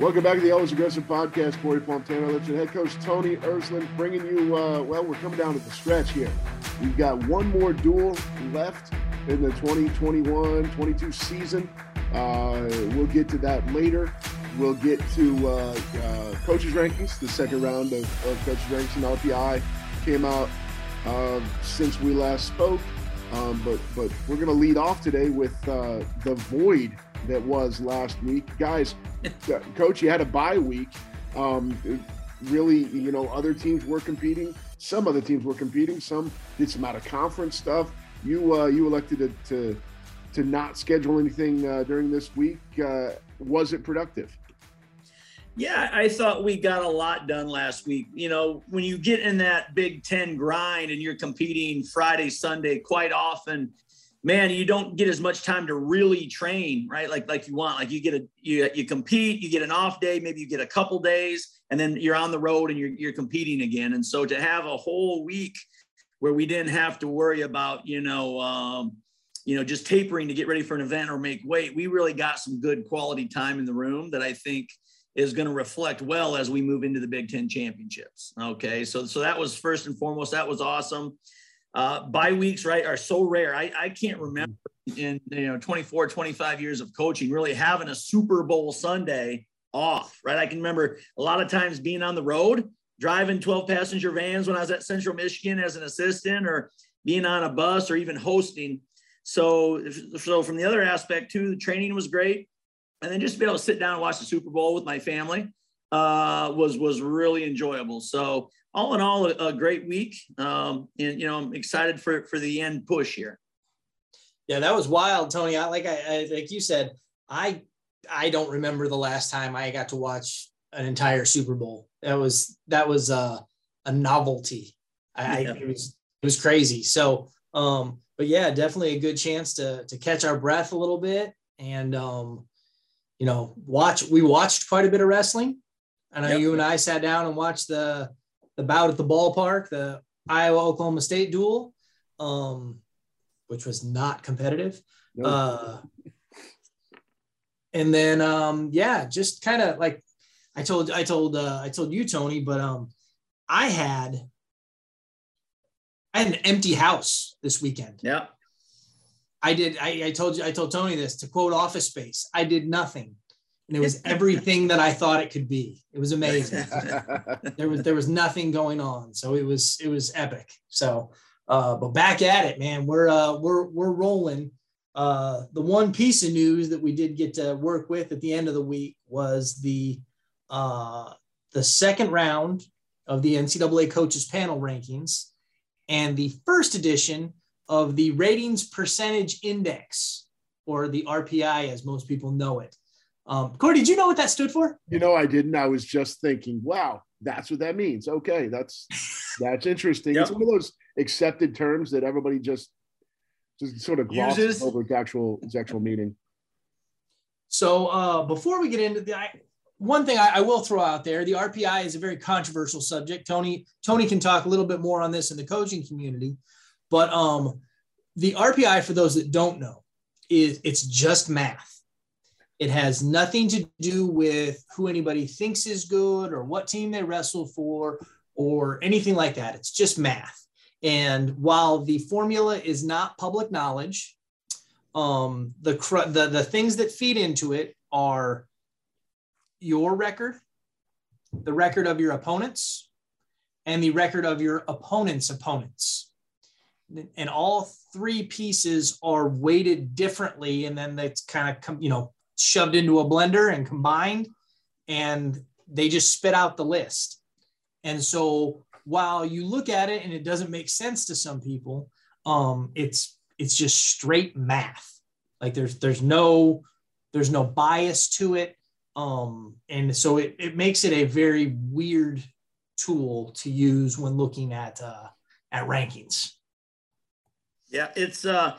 Welcome back to the Always Aggressive Podcast. Corey Fontana, Lipton head coach Tony Ersland bringing you, uh, well, we're coming down to the stretch here. We've got one more duel left in the 2021 22 season. Uh, we'll get to that later. We'll get to uh, uh, coaches' rankings. The second round of, of coaches' rankings and RPI came out uh, since we last spoke. Um, but but we're going to lead off today with uh, the void that was last week, guys. Coach, you had a bye week. Um, really, you know, other teams were competing. Some other teams were competing. Some did some out of conference stuff. You uh, you elected to, to to not schedule anything uh, during this week. Uh, was it productive? Yeah, I thought we got a lot done last week. You know, when you get in that Big Ten grind and you're competing Friday, Sunday, quite often, man, you don't get as much time to really train, right? Like like you want. Like you get a you you compete, you get an off day, maybe you get a couple days, and then you're on the road and you're you're competing again. And so to have a whole week where we didn't have to worry about, you know, um, you know, just tapering to get ready for an event or make weight, we really got some good quality time in the room that I think is going to reflect well as we move into the Big Ten championships. Okay, so so that was first and foremost. That was awesome. Uh, bye weeks, right, are so rare. I, I can't remember in you know 24, 25 years of coaching really having a Super Bowl Sunday off, right? I can remember a lot of times being on the road, driving 12 passenger vans when I was at Central Michigan as an assistant, or being on a bus, or even hosting. So, so from the other aspect too, the training was great and then just to be able to sit down and watch the Super Bowl with my family uh, was was really enjoyable. So all in all, a, a great week, um, and you know I'm excited for for the end push here. Yeah, that was wild, Tony. I, like I, I like you said, I I don't remember the last time I got to watch an entire Super Bowl. That was that was uh, a novelty. I, yeah. I it was it was crazy. So um, but yeah, definitely a good chance to to catch our breath a little bit and um you know, watch. We watched quite a bit of wrestling. I know yep. you and I sat down and watched the the bout at the ballpark, the Iowa Oklahoma State duel, um, which was not competitive. Nope. Uh, and then um, yeah, just kind of like I told I told uh, I told you Tony, but um, I had I had an empty house this weekend. Yeah. I did. I, I told you. I told Tony this to quote Office Space. I did nothing, and it was everything that I thought it could be. It was amazing. there was there was nothing going on, so it was it was epic. So, uh, but back at it, man. We're uh, we're we're rolling. Uh, the one piece of news that we did get to work with at the end of the week was the uh, the second round of the NCAA coaches panel rankings, and the first edition of the ratings percentage index, or the RPI, as most people know it. Um, Corey, did you know what that stood for? You know, I didn't. I was just thinking, wow, that's what that means. Okay, that's that's interesting. Yep. It's one of those accepted terms that everybody just just sort of glosses over its actual its actual meaning. So uh, before we get into the I, one thing I, I, will throw out there, the RPI is a very controversial subject. Tony Tony can talk a little bit more on this in the coaching community, but um, the RPI, for those that don't know, is it's just math. It has nothing to do with who anybody thinks is good or what team they wrestle for or anything like that. It's just math. And while the formula is not public knowledge, um, the, the the things that feed into it are your record, the record of your opponents, and the record of your opponent's opponents and all three pieces are weighted differently and then it's kind of come, you know shoved into a blender and combined and they just spit out the list. And so while you look at it and it doesn't make sense to some people um it's it's just straight math. Like there's there's no there's no bias to it. Um and so it, it makes it a very weird tool to use when looking at uh at rankings. Yeah, it's uh,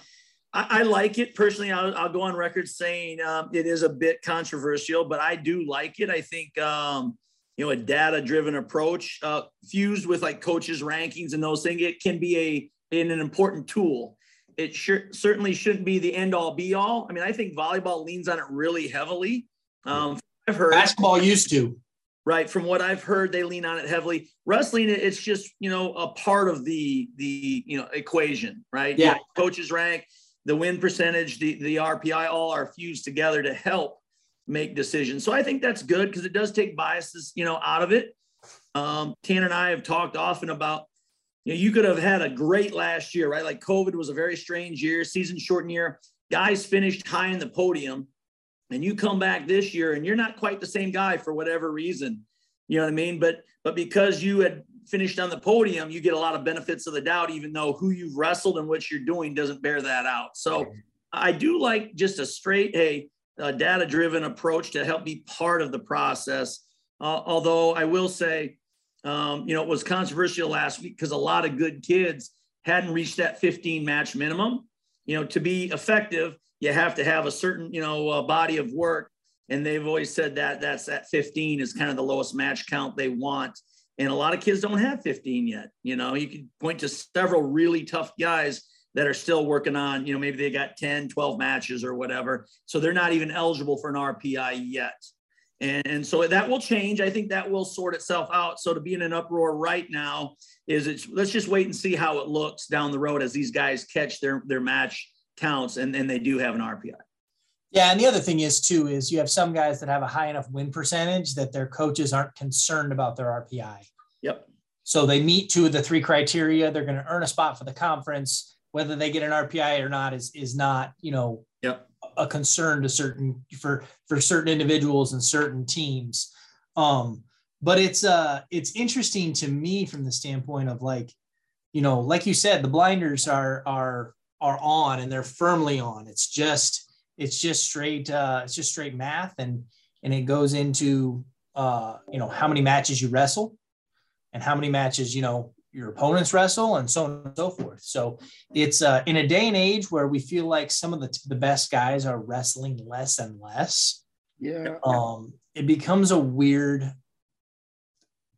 I, I like it personally. I'll, I'll, go on record saying um, it is a bit controversial, but I do like it. I think um, you know a data-driven approach uh, fused with like coaches' rankings and those things. It can be a in an important tool. It sure, certainly shouldn't be the end-all, be-all. I mean, I think volleyball leans on it really heavily. Um, I've heard basketball used to. Right. From what I've heard, they lean on it heavily. Wrestling, it's just, you know, a part of the the you know equation, right? Yeah. coaches rank, the win percentage, the, the RPI all are fused together to help make decisions. So I think that's good because it does take biases, you know, out of it. Um, Tan and I have talked often about, you know, you could have had a great last year, right? Like COVID was a very strange year, season shortened year. Guys finished high in the podium and you come back this year and you're not quite the same guy for whatever reason you know what i mean but but because you had finished on the podium you get a lot of benefits of the doubt even though who you've wrestled and what you're doing doesn't bear that out so i do like just a straight a, a data driven approach to help be part of the process uh, although i will say um, you know it was controversial last week because a lot of good kids hadn't reached that 15 match minimum you know to be effective you have to have a certain, you know, uh, body of work. And they've always said that that's at 15 is kind of the lowest match count they want. And a lot of kids don't have 15 yet. You know, you can point to several really tough guys that are still working on, you know, maybe they got 10, 12 matches or whatever. So they're not even eligible for an RPI yet. And, and so that will change. I think that will sort itself out. So to be in an uproar right now is it's let's just wait and see how it looks down the road as these guys catch their their match counts and, and they do have an RPI. Yeah, and the other thing is too is you have some guys that have a high enough win percentage that their coaches aren't concerned about their RPI. Yep. So they meet two of the three criteria. They're going to earn a spot for the conference. Whether they get an RPI or not is is not you know yep. a concern to certain for for certain individuals and certain teams. Um, but it's uh it's interesting to me from the standpoint of like you know like you said the blinders are are are on and they're firmly on. It's just it's just straight uh, it's just straight math and and it goes into uh, you know how many matches you wrestle and how many matches you know your opponents wrestle and so on and so forth. So it's uh, in a day and age where we feel like some of the, the best guys are wrestling less and less. Yeah. Um, it becomes a weird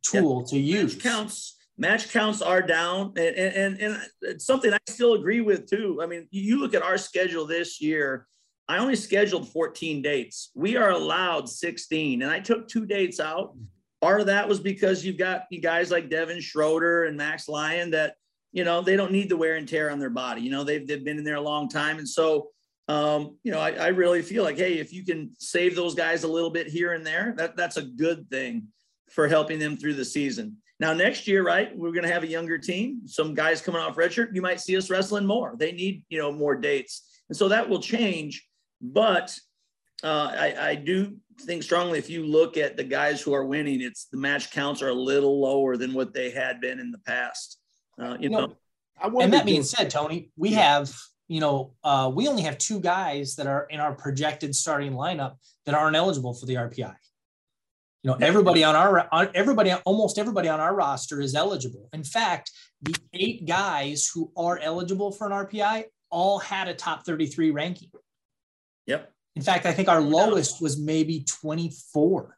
tool to use. match counts match counts are down and, and, and it's something i still agree with too i mean you look at our schedule this year i only scheduled 14 dates we are allowed 16 and i took two dates out part of that was because you've got you guys like devin schroeder and max lyon that you know they don't need the wear and tear on their body you know they've, they've been in there a long time and so um, you know I, I really feel like hey if you can save those guys a little bit here and there that that's a good thing for helping them through the season now, next year, right, we're going to have a younger team. Some guys coming off redshirt, you might see us wrestling more. They need, you know, more dates, and so that will change. But uh, I, I do think strongly if you look at the guys who are winning, it's the match counts are a little lower than what they had been in the past. Uh, you know, and that being said, Tony, we yeah. have you know uh, we only have two guys that are in our projected starting lineup that aren't eligible for the RPI. You know, everybody on our everybody almost everybody on our roster is eligible. In fact, the eight guys who are eligible for an RPI all had a top 33 ranking. Yep. In fact, I think our lowest was maybe 24.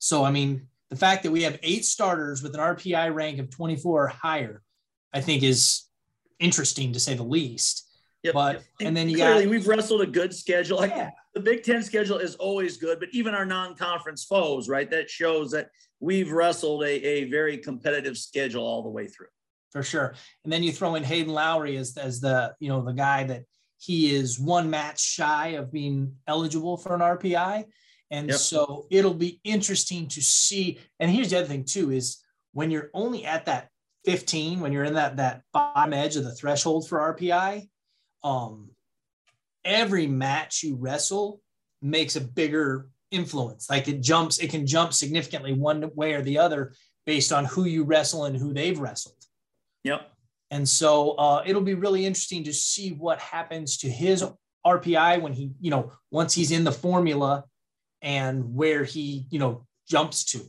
So I mean, the fact that we have eight starters with an RPI rank of 24 or higher, I think is interesting to say the least. Yep. But and, and then you clearly got, we've wrestled a good schedule. Like yeah the Big Ten schedule is always good, but even our non-conference foes, right? That shows that we've wrestled a, a very competitive schedule all the way through. For sure. And then you throw in Hayden Lowry as, as the, you know, the guy that he is one match shy of being eligible for an RPI. And yep. so it'll be interesting to see. And here's the other thing too, is when you're only at that 15, when you're in that, that bottom edge of the threshold for RPI, um, every match you wrestle makes a bigger influence. Like it jumps, it can jump significantly one way or the other based on who you wrestle and who they've wrestled. Yep. And so uh, it'll be really interesting to see what happens to his RPI when he, you know, once he's in the formula and where he, you know, jumps to.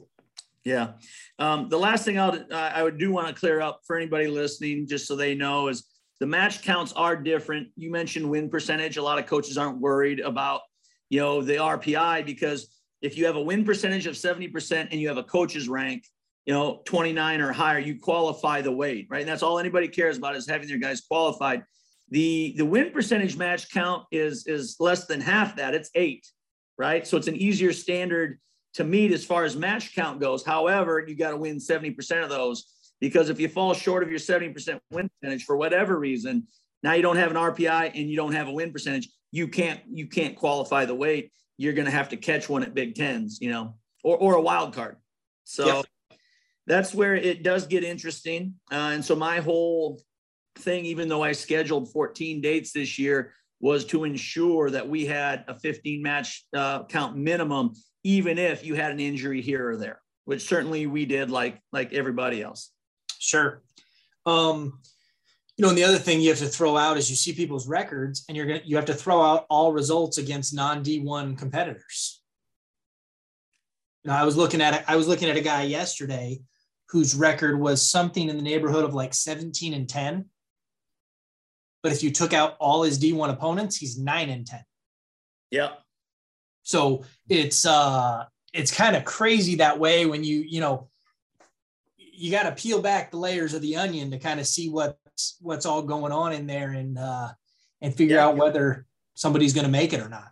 Yeah. Um, the last thing I'll, I would do want to clear up for anybody listening, just so they know, is the match counts are different. You mentioned win percentage. A lot of coaches aren't worried about, you know, the RPI because if you have a win percentage of 70% and you have a coach's rank, you know, 29 or higher, you qualify the weight, right? And that's all anybody cares about is having their guys qualified. The the win percentage match count is is less than half that. It's eight. right? So it's an easier standard to meet as far as match count goes. However, you got to win 70% of those because if you fall short of your 70% win percentage for whatever reason, now you don't have an RPI and you don't have a win percentage, you can't you can't qualify the weight. You're going to have to catch one at Big Tens, you know, or or a wild card. So yep. That's where it does get interesting. Uh, and so my whole thing, even though I scheduled 14 dates this year, was to ensure that we had a 15 match uh, count minimum, even if you had an injury here or there, which certainly we did, like like everybody else. Sure. Um, you know, and the other thing you have to throw out is you see people's records, and you're gonna you have to throw out all results against non D1 competitors. Now, I was looking at I was looking at a guy yesterday whose record was something in the neighborhood of like 17 and 10 but if you took out all his D1 opponents, he's nine and 10. Yeah. So it's uh it's kind of crazy that way when you, you know, you got to peel back the layers of the onion to kind of see what's what's all going on in there and uh and figure yeah. out whether somebody's going to make it or not.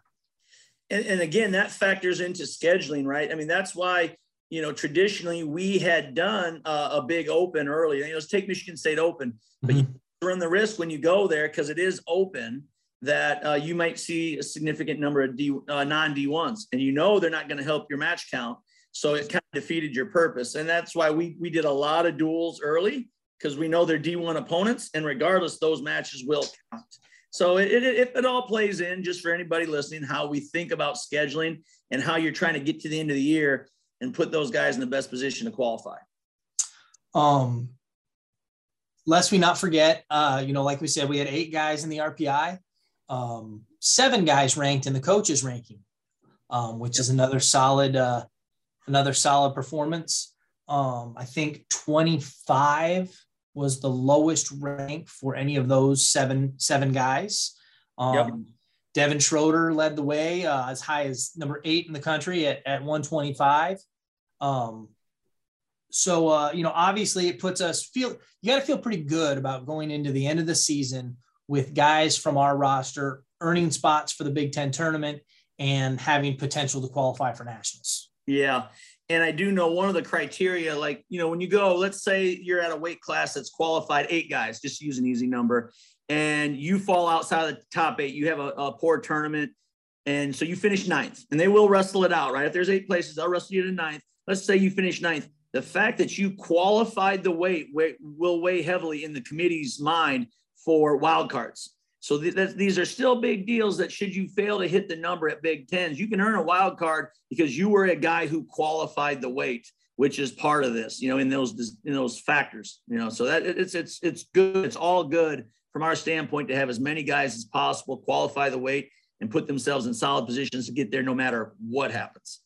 And, and again, that factors into scheduling, right? I mean, that's why you know traditionally we had done uh, a big open early. You know, let's take Michigan State Open, but mm-hmm run the risk when you go there because it is open that uh, you might see a significant number of D, uh, non D1s, and you know they're not going to help your match count. So it kind of defeated your purpose, and that's why we we did a lot of duels early because we know they're D1 opponents, and regardless, those matches will count. So it, it, it, it all plays in just for anybody listening how we think about scheduling and how you're trying to get to the end of the year and put those guys in the best position to qualify. Um, lest we not forget, uh, you know, like we said, we had eight guys in the RPI, um, seven guys ranked in the coaches ranking, um, which is another solid, uh, another solid performance. Um, I think 25 was the lowest rank for any of those seven, seven guys. Um, yep. Devin Schroeder led the way uh, as high as number eight in the country at, at 125. Um, so uh, you know, obviously, it puts us feel you got to feel pretty good about going into the end of the season with guys from our roster earning spots for the Big Ten tournament and having potential to qualify for nationals. Yeah. And I do know one of the criteria, like, you know, when you go, let's say you're at a weight class that's qualified eight guys, just use an easy number, and you fall outside of the top eight, you have a, a poor tournament. And so you finish ninth, and they will wrestle it out, right? If there's eight places, they'll wrestle you to ninth. Let's say you finish ninth the fact that you qualified the weight will weigh heavily in the committee's mind for wildcards. So th- these are still big deals that should you fail to hit the number at Big Tens, you can earn a wild card because you were a guy who qualified the weight, which is part of this, you know, in those in those factors, you know. So that it's it's it's good. It's all good from our standpoint to have as many guys as possible qualify the weight and put themselves in solid positions to get there no matter what happens.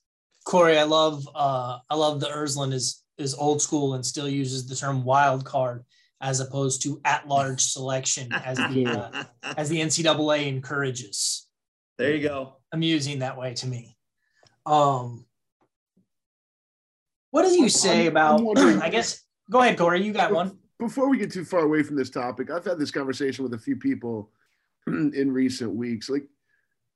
Corey, I love uh, I love the Ersland is is old school and still uses the term wild card as opposed to at large selection as the uh, as the NCAA encourages. There you go. Amusing that way to me. Um, what do you say I'm, about? I'm I guess go ahead, Corey. You got one. Before we get too far away from this topic, I've had this conversation with a few people in recent weeks. Like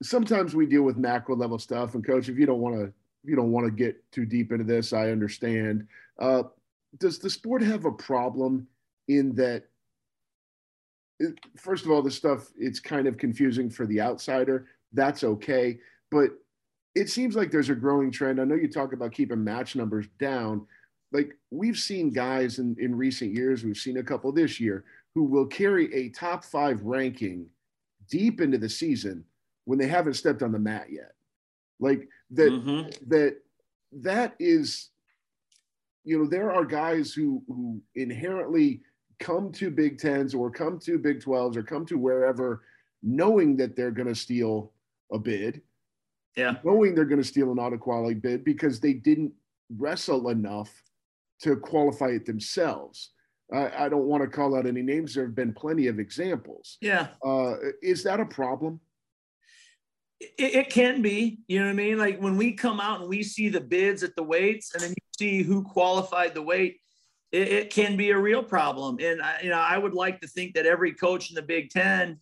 sometimes we deal with macro level stuff, and coach, if you don't want to you don't want to get too deep into this. I understand. Uh, does the sport have a problem in that? It, first of all, the stuff it's kind of confusing for the outsider. That's okay, but it seems like there's a growing trend. I know you talk about keeping match numbers down. Like we've seen guys in, in recent years, we've seen a couple this year who will carry a top five ranking deep into the season when they haven't stepped on the mat yet. Like that mm-hmm. that that is you know there are guys who who inherently come to Big Tens or come to Big 12s or come to wherever knowing that they're going to steal a bid. Yeah. Knowing they're going to steal an auto quality bid because they didn't wrestle enough to qualify it themselves. I, I don't want to call out any names. There have been plenty of examples. Yeah. Uh, is that a problem? It, it, can be, you know what I mean? Like when we come out and we see the bids at the weights and then you see who qualified the weight, it, it can be a real problem. And I, you know, I would like to think that every coach in the Big Ten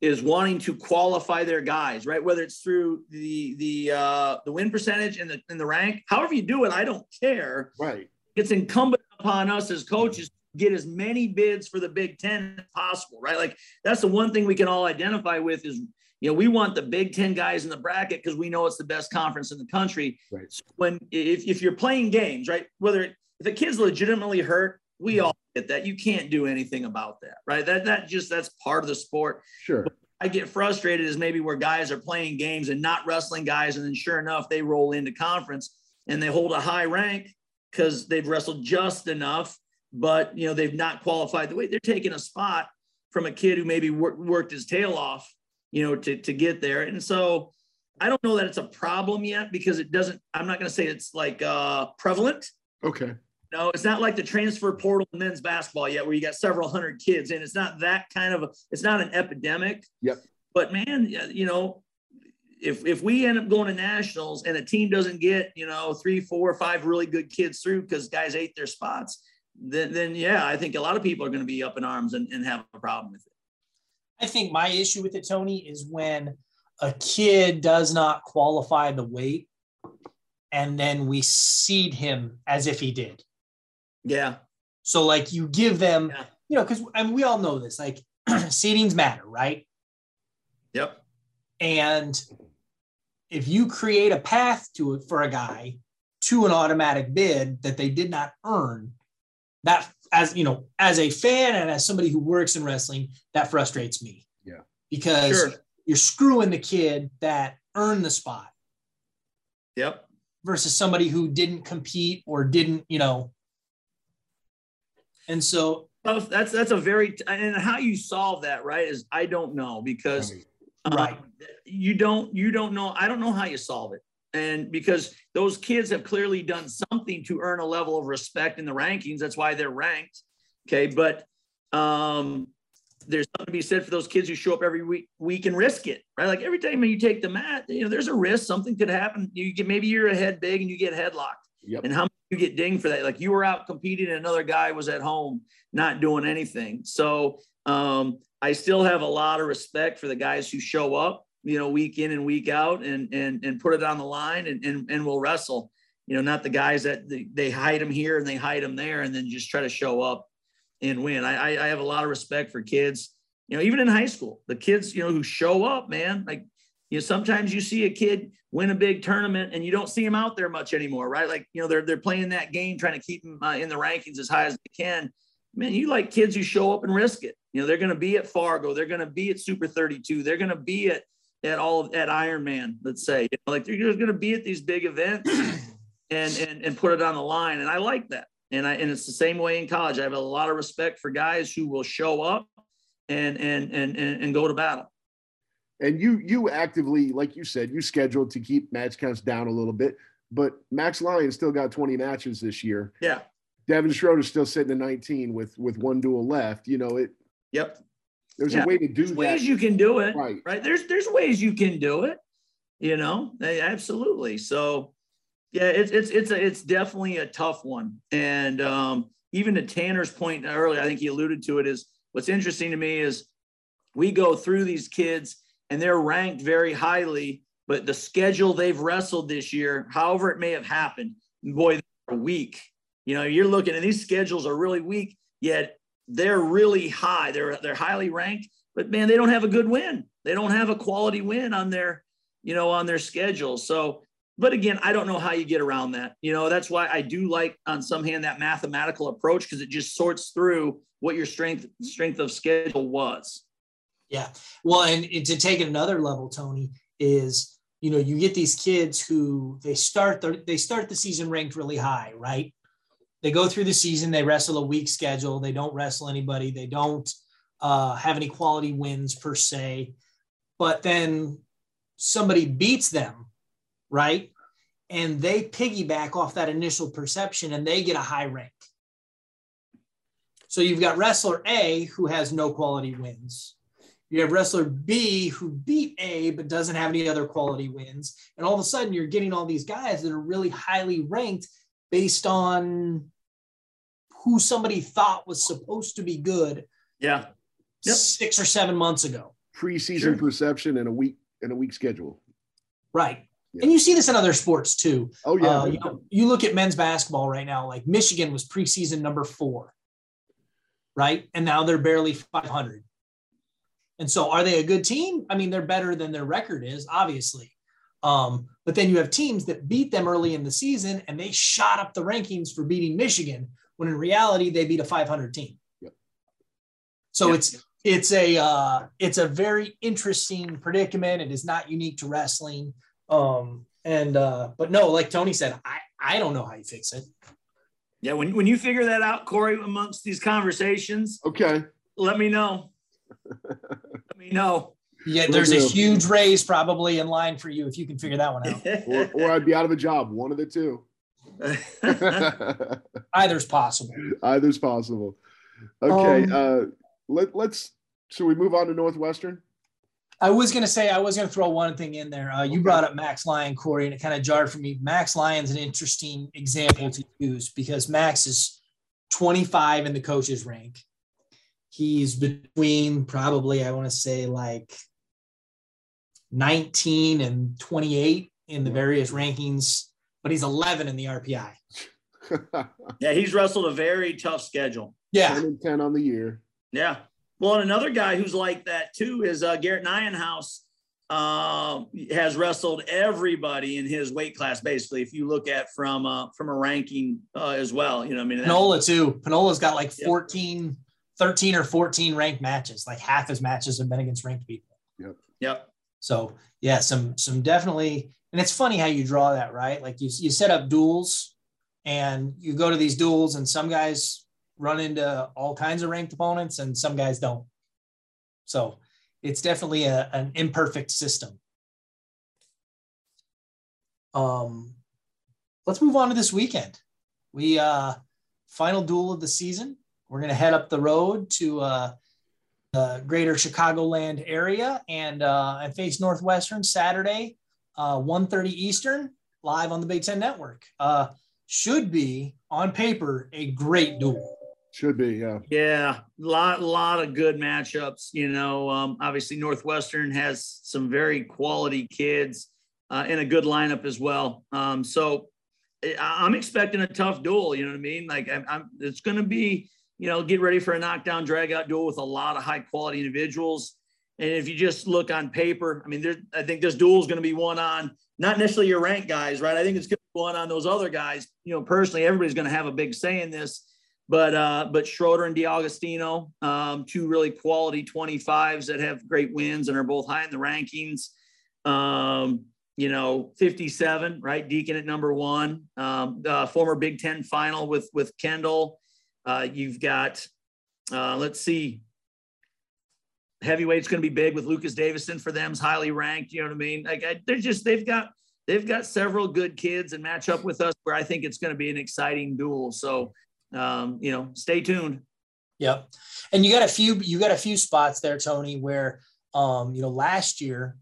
is wanting to qualify their guys, right? Whether it's through the the uh, the win percentage and the in the rank, however you do it, I don't care. Right. It's incumbent upon us as coaches to get as many bids for the Big Ten as possible, right? Like that's the one thing we can all identify with is you know we want the Big Ten guys in the bracket because we know it's the best conference in the country. Right. So when if if you're playing games, right? Whether if a kid's legitimately hurt, we mm-hmm. all get that. You can't do anything about that, right? That that just that's part of the sport. Sure. I get frustrated is maybe where guys are playing games and not wrestling guys, and then sure enough, they roll into conference and they hold a high rank because they've wrestled just enough, but you know they've not qualified the way they're taking a spot from a kid who maybe wor- worked his tail off, you know, to to get there. And so I don't know that it's a problem yet because it doesn't. I'm not going to say it's like uh, prevalent. Okay. No, it's not like the transfer portal in men's basketball yet, where you got several hundred kids and It's not that kind of. A, it's not an epidemic. Yep. But man, you know, if if we end up going to nationals and a team doesn't get you know three, four, five really good kids through because guys ate their spots, then then yeah, I think a lot of people are going to be up in arms and, and have a problem with it. I think my issue with it, Tony, is when a kid does not qualify the weight and then we seed him as if he did. Yeah. So like you give them, Yeah. you know, because I mean, we all know this, like seedings matter, right? Yep. And if you create a path to it for a guy to an automatic bid that they did not earn, that as you know, as a fan and as somebody who works in wrestling, that frustrates me. Yeah. Because Sure. you're screwing the kid that earned the spot Yep. versus somebody who didn't compete or didn't, you know. And so Well, that's that's a very and how you solve that right is I don't know because um, Right. you don't you don't know I don't know how you solve it and because those kids have clearly done something to earn a level of respect in the rankings that's why they're ranked okay but um there's something to be said for those kids who show up every week week and risk it right like every time you take the mat you know there's a risk something could happen you get maybe you're ahead big and you get headlocked Yep. and how much you get dinged for that. Like you were out competing and another guy was at home not doing anything. So um, I still have a lot of respect for the guys who show up, you know, week in and week out and and and put it on the line and and, and will wrestle. You know, not the guys that they, hide them here and they hide them there and then just try to show up and win. I, I I have a lot of respect for kids. You know, even in high school, the kids you know who show up, man, like you know, sometimes you see a kid win a big tournament and you don't see him out there much anymore, right? Like, you know, they're they're playing that game, trying to keep them uh, in the rankings as high as they can. Man, you like kids who show up and risk it. You know, they're going to be at Fargo, they're going to be at Super 32, they're going to be at at all of, at Ironman, let's say. You know, like they're just going to be at these big events and and and put it on the line, and I like that. And I and it's the same way in college. I have a lot of respect for guys who will show up and and and and, and go to battle. And you you actively, like you said, you scheduled to keep match counts down a little bit. But Max Lyon still got 20 matches this year. Yeah. Devin Schroeder's still sitting at 19 with with one duel left. You know, it Yep. There's Yeah. a way to do There's that. ways you can do it. right. right there's there's ways you can do it you know absolutely so yeah it's it's it's a, it's definitely a tough one and um even to tanner's point earlier i think he alluded to it is what's interesting to me is we go through these kids and they're ranked very highly but the schedule they've wrestled this year however it may have happened boy they're weak you know you're looking and these schedules are really weak yet they're really high they're they're highly ranked but man, they don't have a good win. They don't have a quality win on their, you know, on their schedule. So, but again, I don't know how you get around that. You know, that's why I do like on some hand that mathematical approach because it just sorts through what your strength strength of schedule was. Yeah. Well, and, and to take it another level, Tony, is you know, you get these kids who they start the they start the season ranked really high, right? They go through the season, they wrestle a weak schedule, they don't wrestle anybody, they don't uh, have any quality wins per se, but then somebody beats them, right? And they piggyback off that initial perception and they get a high rank. So you've got wrestler A who has no quality wins. You have wrestler B who beat A but doesn't have any other quality wins. And all of a sudden you're getting all these guys that are really highly ranked based on who somebody thought was supposed to be good Yeah. Yep. six or seven months ago. preseason Sure. perception and a week and a week schedule. Right. Yeah. And you see this in other sports too. Oh yeah, Uh, you, know, you look at men's basketball right now, like Michigan was preseason number four, right? And now they're barely 500. And so are they a good team? I mean, they're better than their record is, obviously. Um, but then you have teams that beat them early in the season and they shot up the rankings for beating Michigan when in reality they beat a 500 team. Yep. So Yep. it's it's a uh, it's a very interesting predicament. It is not unique to wrestling. Um, and uh, but no, like Tony said, I I don't know how you fix it. Yeah, when, when you figure that out, Corey, amongst these conversations, okay. let me know. let me know. Yeah, there's a huge raise probably in line for you if you can figure that one out. Or, or I'd be out of a job. One of the two. Either's possible. Either's possible. Okay. Um, uh, let, let's. Should we move on to Northwestern? I was gonna say I was gonna throw one thing in there. Uh, you Okay. brought up Max Lyon, Corey, and it kind of jarred for me. Max Lyon's an interesting example to use because Max is 25 in the coaches rank. He's between probably I want to say like 19 and 28 in the various rankings, but he's 11 in the RPI. yeah, he's wrestled a very tough schedule. Yeah, 10 and 10 on the year. Yeah. Well, and another guy who's like that too is uh, Gerrit Nijenhuis. Uh, has wrestled everybody in his weight class. Basically, if you look at from uh, from a ranking uh, as well, you know, I mean, that- Penola too. Penola's got like Yep. 14, 13 or 14 ranked matches. Like half his matches have been against ranked people. Yep. Yep. So yeah, some some definitely, and it's funny how you draw that, right? Like you you set up duels, and you go to these duels, and some guys run into all kinds of ranked opponents, and some guys don't. So it's definitely a, an imperfect system. Um, let's move on to this weekend. We uh final duel of the season. We're gonna head up the road to uh the greater Chicagoland area and uh, and face Northwestern Saturday, uh, 1.30 Eastern, live on the Big Ten Network. Uh, should be on paper a great duel. Should be, yeah. Yeah, lot lot of good matchups. You know, um, obviously Northwestern has some very quality kids uh, and a good lineup as well. Um, so I- I'm expecting a tough duel. You know what I mean? Like I'm, I'm it's going to be, you know, get ready for a knockdown drag out duel with a lot of high quality individuals. And if you just look on paper, I mean, I think this duel is going to be one on not necessarily your rank guys, right? I think it's going to be one on those other guys. You know, personally, everybody's going to have a big say in this but uh, but Schroeder and DeAugustino, um, two really quality 25s that have great wins and are both high in the rankings. Um, you know, 57, right? Deakin at number one, um, uh, former Big Ten final with with Kendall. Uh, you've got, uh, let's see, heavyweight's going to be big with Lucas Davison for them's highly ranked. You know what I mean? Like I, they're just they've got they've got several good kids and match up with us where I think it's going to be an exciting duel. So um, you know, stay tuned. Yep. And you got a few you got a few spots there, Tony, where um, you know, last year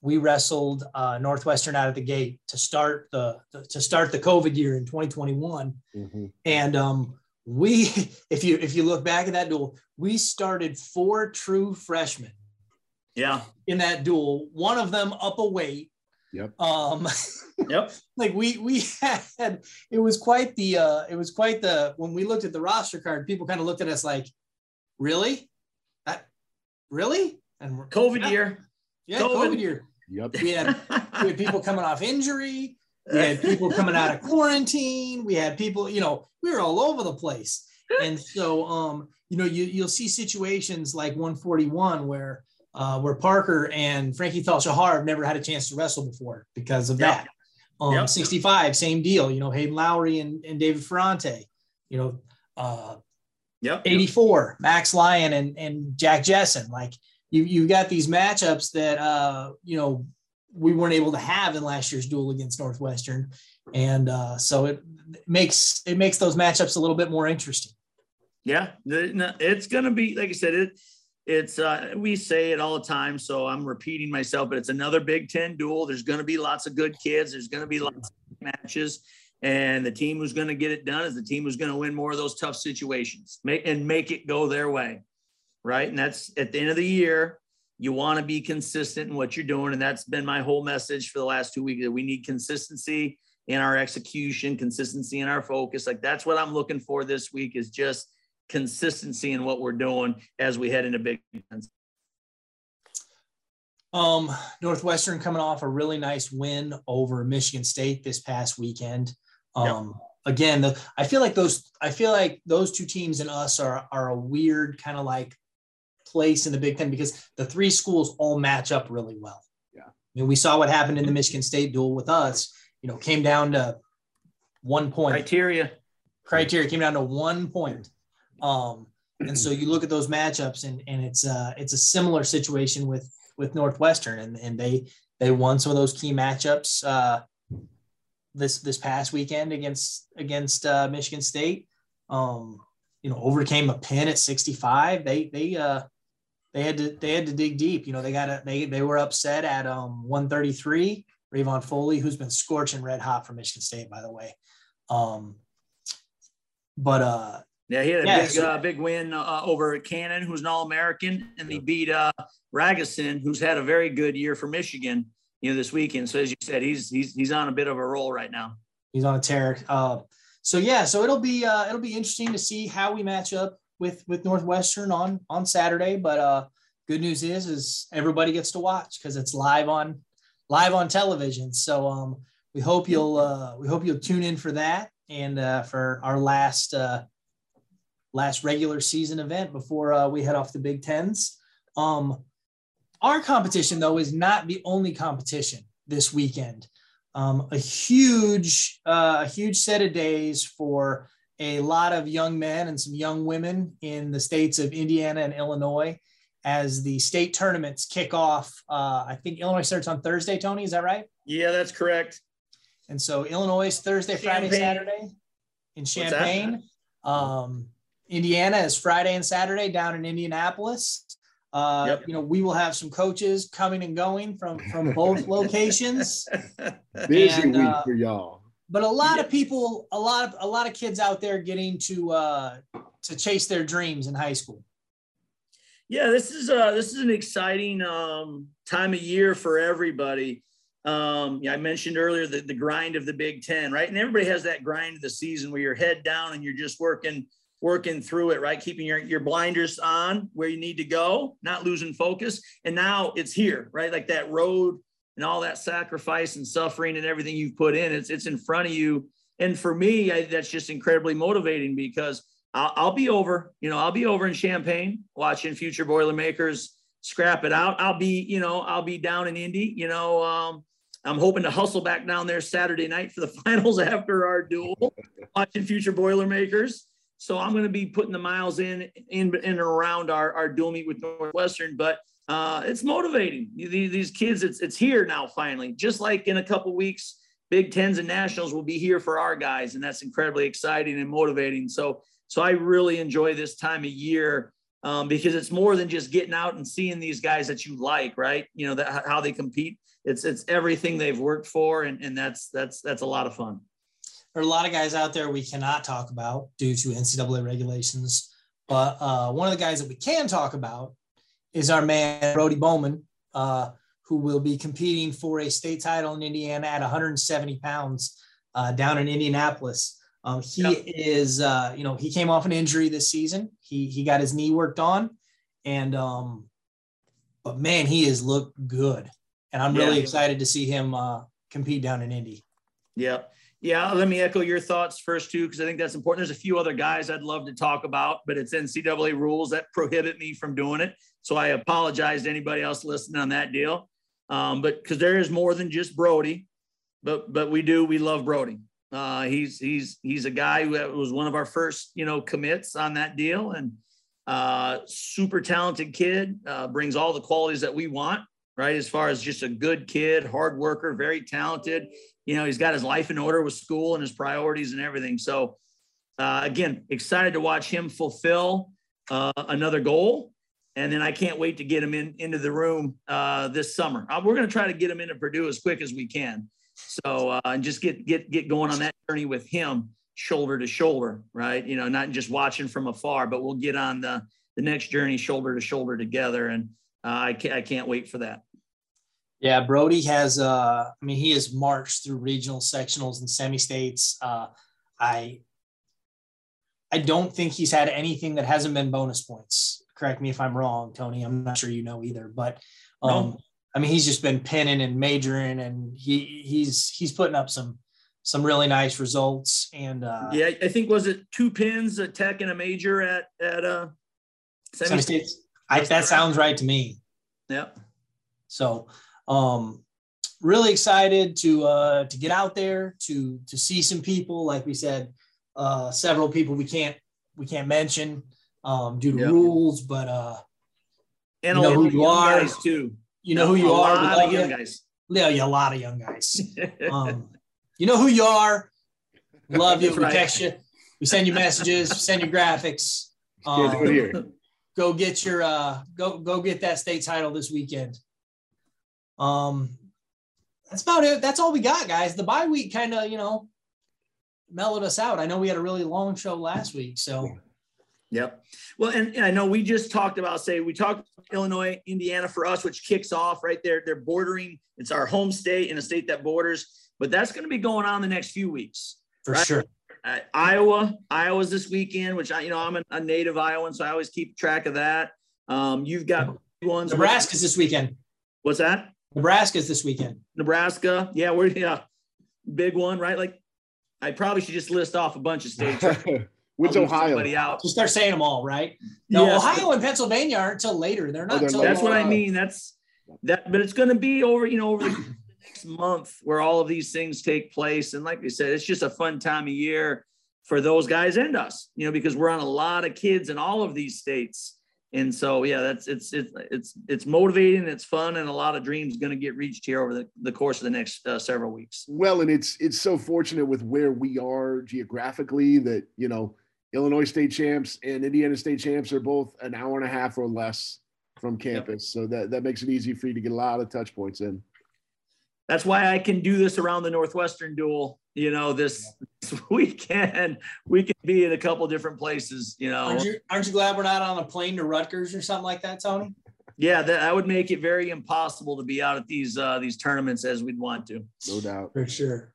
we wrestled uh, Northwestern out of the gate to start the, the to start the COVID year in 2021. Mhm. And um, we, if you if you look back at that duel, we started four true freshmen Yeah. in that duel. One of them up a weight. Yep. Um, Yep. like we we had it was quite the uh it was quite the when we looked at the roster card, people kind of looked at us like, really, that really, and we're COVID yeah, year. yeah, COVID. COVID year. Yep. We had we had people coming off injury. We had people coming out of quarantine. We had people, you know, we were all over the place. And so, um, you know, you, you'll see situations like 141 where uh, where Parker and Frankie Tal-Shahar have never had a chance to wrestle before because of Yep. that. Um, Yep. 65, same deal. You know, Hayden Lowry and, and David Ferrante. You know, uh, Yep. 84, Max Lyon and, and Jack Jessen. Like you, you've got these matchups that, uh, you know, we weren't able to have in last year's duel against Northwestern. And uh, so it makes, it makes those matchups a little bit more interesting. Yeah. It's gonna be like I said, it it's uh we say it all the time, so I'm repeating myself, but it's another Big Ten duel. There's gonna be lots of good kids, there's gonna be lots of matches. And the team who's going to get it done is the team who's going to win more of those tough situations, make and make it go their way, right? And that's at the end of the year. You want to be consistent in what you're doing. And that's been my whole message for the last two weeks that we need consistency in our execution, consistency in our focus. Like that's what I'm looking for this week is just consistency in what we're doing as we head into big events. Um, Northwestern coming off a really nice win over Michigan State this past weekend. Um, yep. again, the, I feel like those I feel like those two teams and us are are a weird kind of like place in the Big Ten because the three schools all match up really well. Yeah. I mean, we saw what happened in the Michigan State duel with us. You know, came down to one point. Criteria. Criteria came down to one point. Um, and so you look at those matchups, and and it's uh it's a similar situation with with Northwestern, and and they they won some of those key matchups uh, this this past weekend against against uh, Michigan State. Um, you know, overcame a pin at 65. They they uh they had to they had to dig deep. You know, they got a, they they were upset at um 133. Rayvion Foley, who's been scorching red hot for Michigan State, by the way. Um, but uh, yeah, he had a yeah, big so, uh, big win uh, over Cannon, who's an All American, and he beat uh, Ragusin, who's had a very good year for Michigan. You know, this weekend. So as you said, he's he's he's on a bit of a roll right now. He's on a tear. Uh, so yeah, so it'll be uh, it'll be interesting to see how we match up with with Northwestern on on Saturday. But uh, good news is is everybody gets to watch because it's live on live on television. So um, we hope you'll uh, we hope you'll tune in for that and uh, for our last uh, last regular season event before uh, we head off the Big Tens. Um, our competition though is not the only competition this weekend um, a huge, uh, a huge set of days for a lot of young men and some young women in the states of Indiana and Illinois as the state tournaments kick off. Uh, I think Illinois starts on Thursday, Tony. Is that right? Yeah, that's correct. And so Illinois is Thursday, Champaign. Friday, Saturday in Champaign. Um, Indiana is Friday and Saturday down in Indianapolis. Uh, yep. You know, we will have some coaches coming and going from from both locations. Busy and, week uh, for y'all. But a lot yep. of people, a lot of a lot of kids out there getting to uh, to chase their dreams in high school. Yeah, this is uh this is an exciting um, time of year for everybody. Um, yeah, I mentioned earlier the, the grind of the Big Ten, right? And everybody has that grind of the season where you're head down and you're just working working through it, right? Keeping your, your blinders on where you need to go, not losing focus. And now it's here, right? Like that road and all that sacrifice and suffering and everything you've put in, it's, it's in front of you. And for me, I, that's just incredibly motivating because I'll, I'll, be over, you know, I'll be over in Champaign watching future Boilermakers scrap it out. I'll be, you know, I'll be down in Indy, you know, um, I'm hoping to hustle back down there Saturday night for the finals after our duel, watching future Boilermakers. So I'm going to be putting the miles in in, in and around our, our dual meet with Northwestern, but uh, it's motivating. These, these kids, it's it's here now finally. Just like in a couple weeks, Big Tens and Nationals will be here for our guys, and that's incredibly exciting and motivating. So so I really enjoy this time of year um, because it's more than just getting out and seeing these guys that you like, right? You know that how they compete. It's it's everything they've worked for, and and that's that's that's a lot of fun there are a lot of guys out there we cannot talk about due to NCAA regulations. But uh, one of the guys that we can talk about is our man Brody Bowman, uh, who will be competing for a state title in Indiana at 170 pounds uh, down in Indianapolis. Um, he yep. is, uh, you know, he came off an injury this season. He he got his knee worked on, and um, but man, he has looked good, and I'm really excited to see him uh, compete down in Indy. Yep. Yeah, let me echo your thoughts first too, because I think that's important. There's a few other guys I'd love to talk about, but it's NCAA rules that prohibit me from doing it. So I apologize to anybody else listening on that deal. Um, but because there is more than just Brody, but but we do we love Brody. Uh, he's he's he's a guy who was one of our first you know commits on that deal, and uh, super talented kid. Uh, brings all the qualities that we want right? As far as just a good kid, hard worker, very talented, you know, he's got his life in order with school and his priorities and everything. So, uh, again, excited to watch him fulfill uh, another goal. And then I can't wait to get him in into the room uh, this summer. Uh, we're going to try to get him into Purdue as quick as we can. So uh, and just get get get going on that journey with him, shoulder to shoulder, right? You know, not just watching from afar, but we'll get on the the next journey shoulder to shoulder together. And I can't I can't wait for that. Yeah, Brody has. Uh, I mean, he has marched through regional sectionals and semi states. Uh, I I don't think he's had anything that hasn't been bonus points. Correct me if I'm wrong, Tony. I'm not sure you know either, but um, no. I mean, he's just been pinning and majoring, and he he's he's putting up some some really nice results. And uh, yeah, I think was it two pins, a tech and a major at at uh, semi states. that sounds right to me. Yeah. So, um, really excited to uh, to get out there to to see some people. Like we said, uh, several people we can't we can't mention um, due to yep. rules, but uh, and you know who you are too. You know who you a are. Lot of young guys. Yeah, yeah, a lot of young guys. um, you know who you are. Love you. we right. text you. We send you messages. send you graphics. Um, go get your uh, go go get that state title this weekend. Um, that's about it. That's all we got, guys. The bye week kind of, you know, mellowed us out. I know we had a really long show last week, so. Yep. Well, and, and I know we just talked about say we talked Illinois, Indiana for us, which kicks off right there. They're bordering. It's our home state in a state that borders, but that's going to be going on the next few weeks. For right? sure. Uh, Iowa, Iowa's this weekend, which I, you know, I'm a, a, native Iowan, so I always keep track of that. Um, you've got ones. Nebraska's this weekend. What's that? Nebraska's this weekend. Nebraska, yeah, we're yeah, big one, right? Like, I probably should just list off a bunch of states. Which Ohio? Out. Just start saying them all, right? No, yes, Ohio and Pennsylvania aren't until later. They're not. Oh, they're that's what I mean. That's that, but it's going to be over. You know, over the next month where all of these things take place. And like we said, it's just a fun time of year for those guys and us. You know, because we're on a lot of kids in all of these states and so yeah that's it's it's it's it's motivating it's fun and a lot of dreams going to get reached here over the, the course of the next uh, several weeks well and it's it's so fortunate with where we are geographically that you know illinois state champs and indiana state champs are both an hour and a half or less from campus yep. so that that makes it easy for you to get a lot of touch points in that's why I can do this around the Northwestern dual. You know, this, this weekend we can be in a couple different places. You know, aren't you, aren't you glad we're not on a plane to Rutgers or something like that, Tony? Yeah, that, that would make it very impossible to be out at these uh, these tournaments as we'd want to. No doubt, for sure.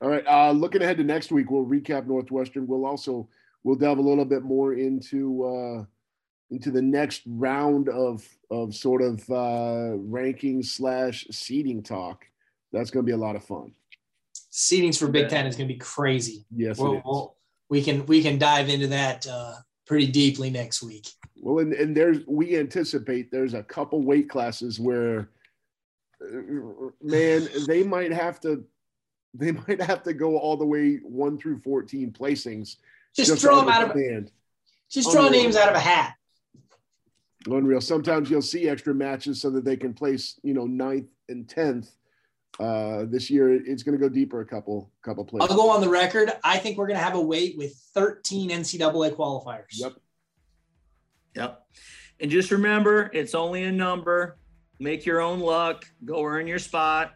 All right, uh, looking ahead to next week, we'll recap Northwestern. We'll also we'll delve a little bit more into. Uh, into the next round of of sort of uh, ranking slash seeding talk. That's going to be a lot of fun. Seedings for Big Ten is going to be crazy. Yes, we'll, we'll, we can we can dive into that uh, pretty deeply next week. Well, and, and there's we anticipate there's a couple weight classes where, uh, man, they might have to they might have to go all the way one through fourteen placings. Just, just throw them out of band. Just draw names out of a hat. Unreal. Sometimes you'll see extra matches so that they can place, you know, ninth and tenth. Uh, this year, it's going to go deeper a couple couple places. I'll go on the record. I think we're going to have a weight with 13 NCAA qualifiers. Yep. Yep. And just remember, it's only a number. Make your own luck. Go earn your spot.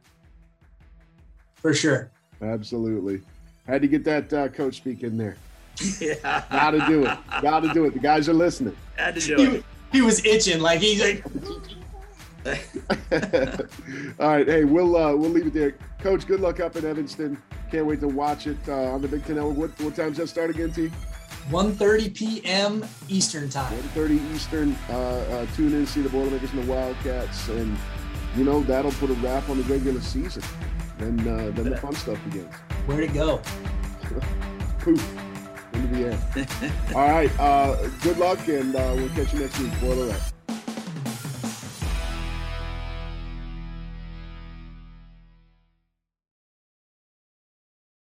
For sure. Absolutely. Had to get that uh, coach speak in there. Yeah. Got to do it. Got to do it. The guys are listening. Had to do it he was itching like he's like. All right, hey, we'll uh, we'll leave it there, Coach. Good luck up in Evanston. Can't wait to watch it uh, on the Big Ten Network. What what time's that start again, T? 1.30 p.m. Eastern time. 1.30 Eastern. Uh, uh, tune in, see the Boilermakers and the Wildcats, and you know that'll put a wrap on the regular season. And uh, then the fun stuff begins. Where'd it go? Poof into the air. All right. Uh, good luck, and uh, we'll catch you next week. Boiler up.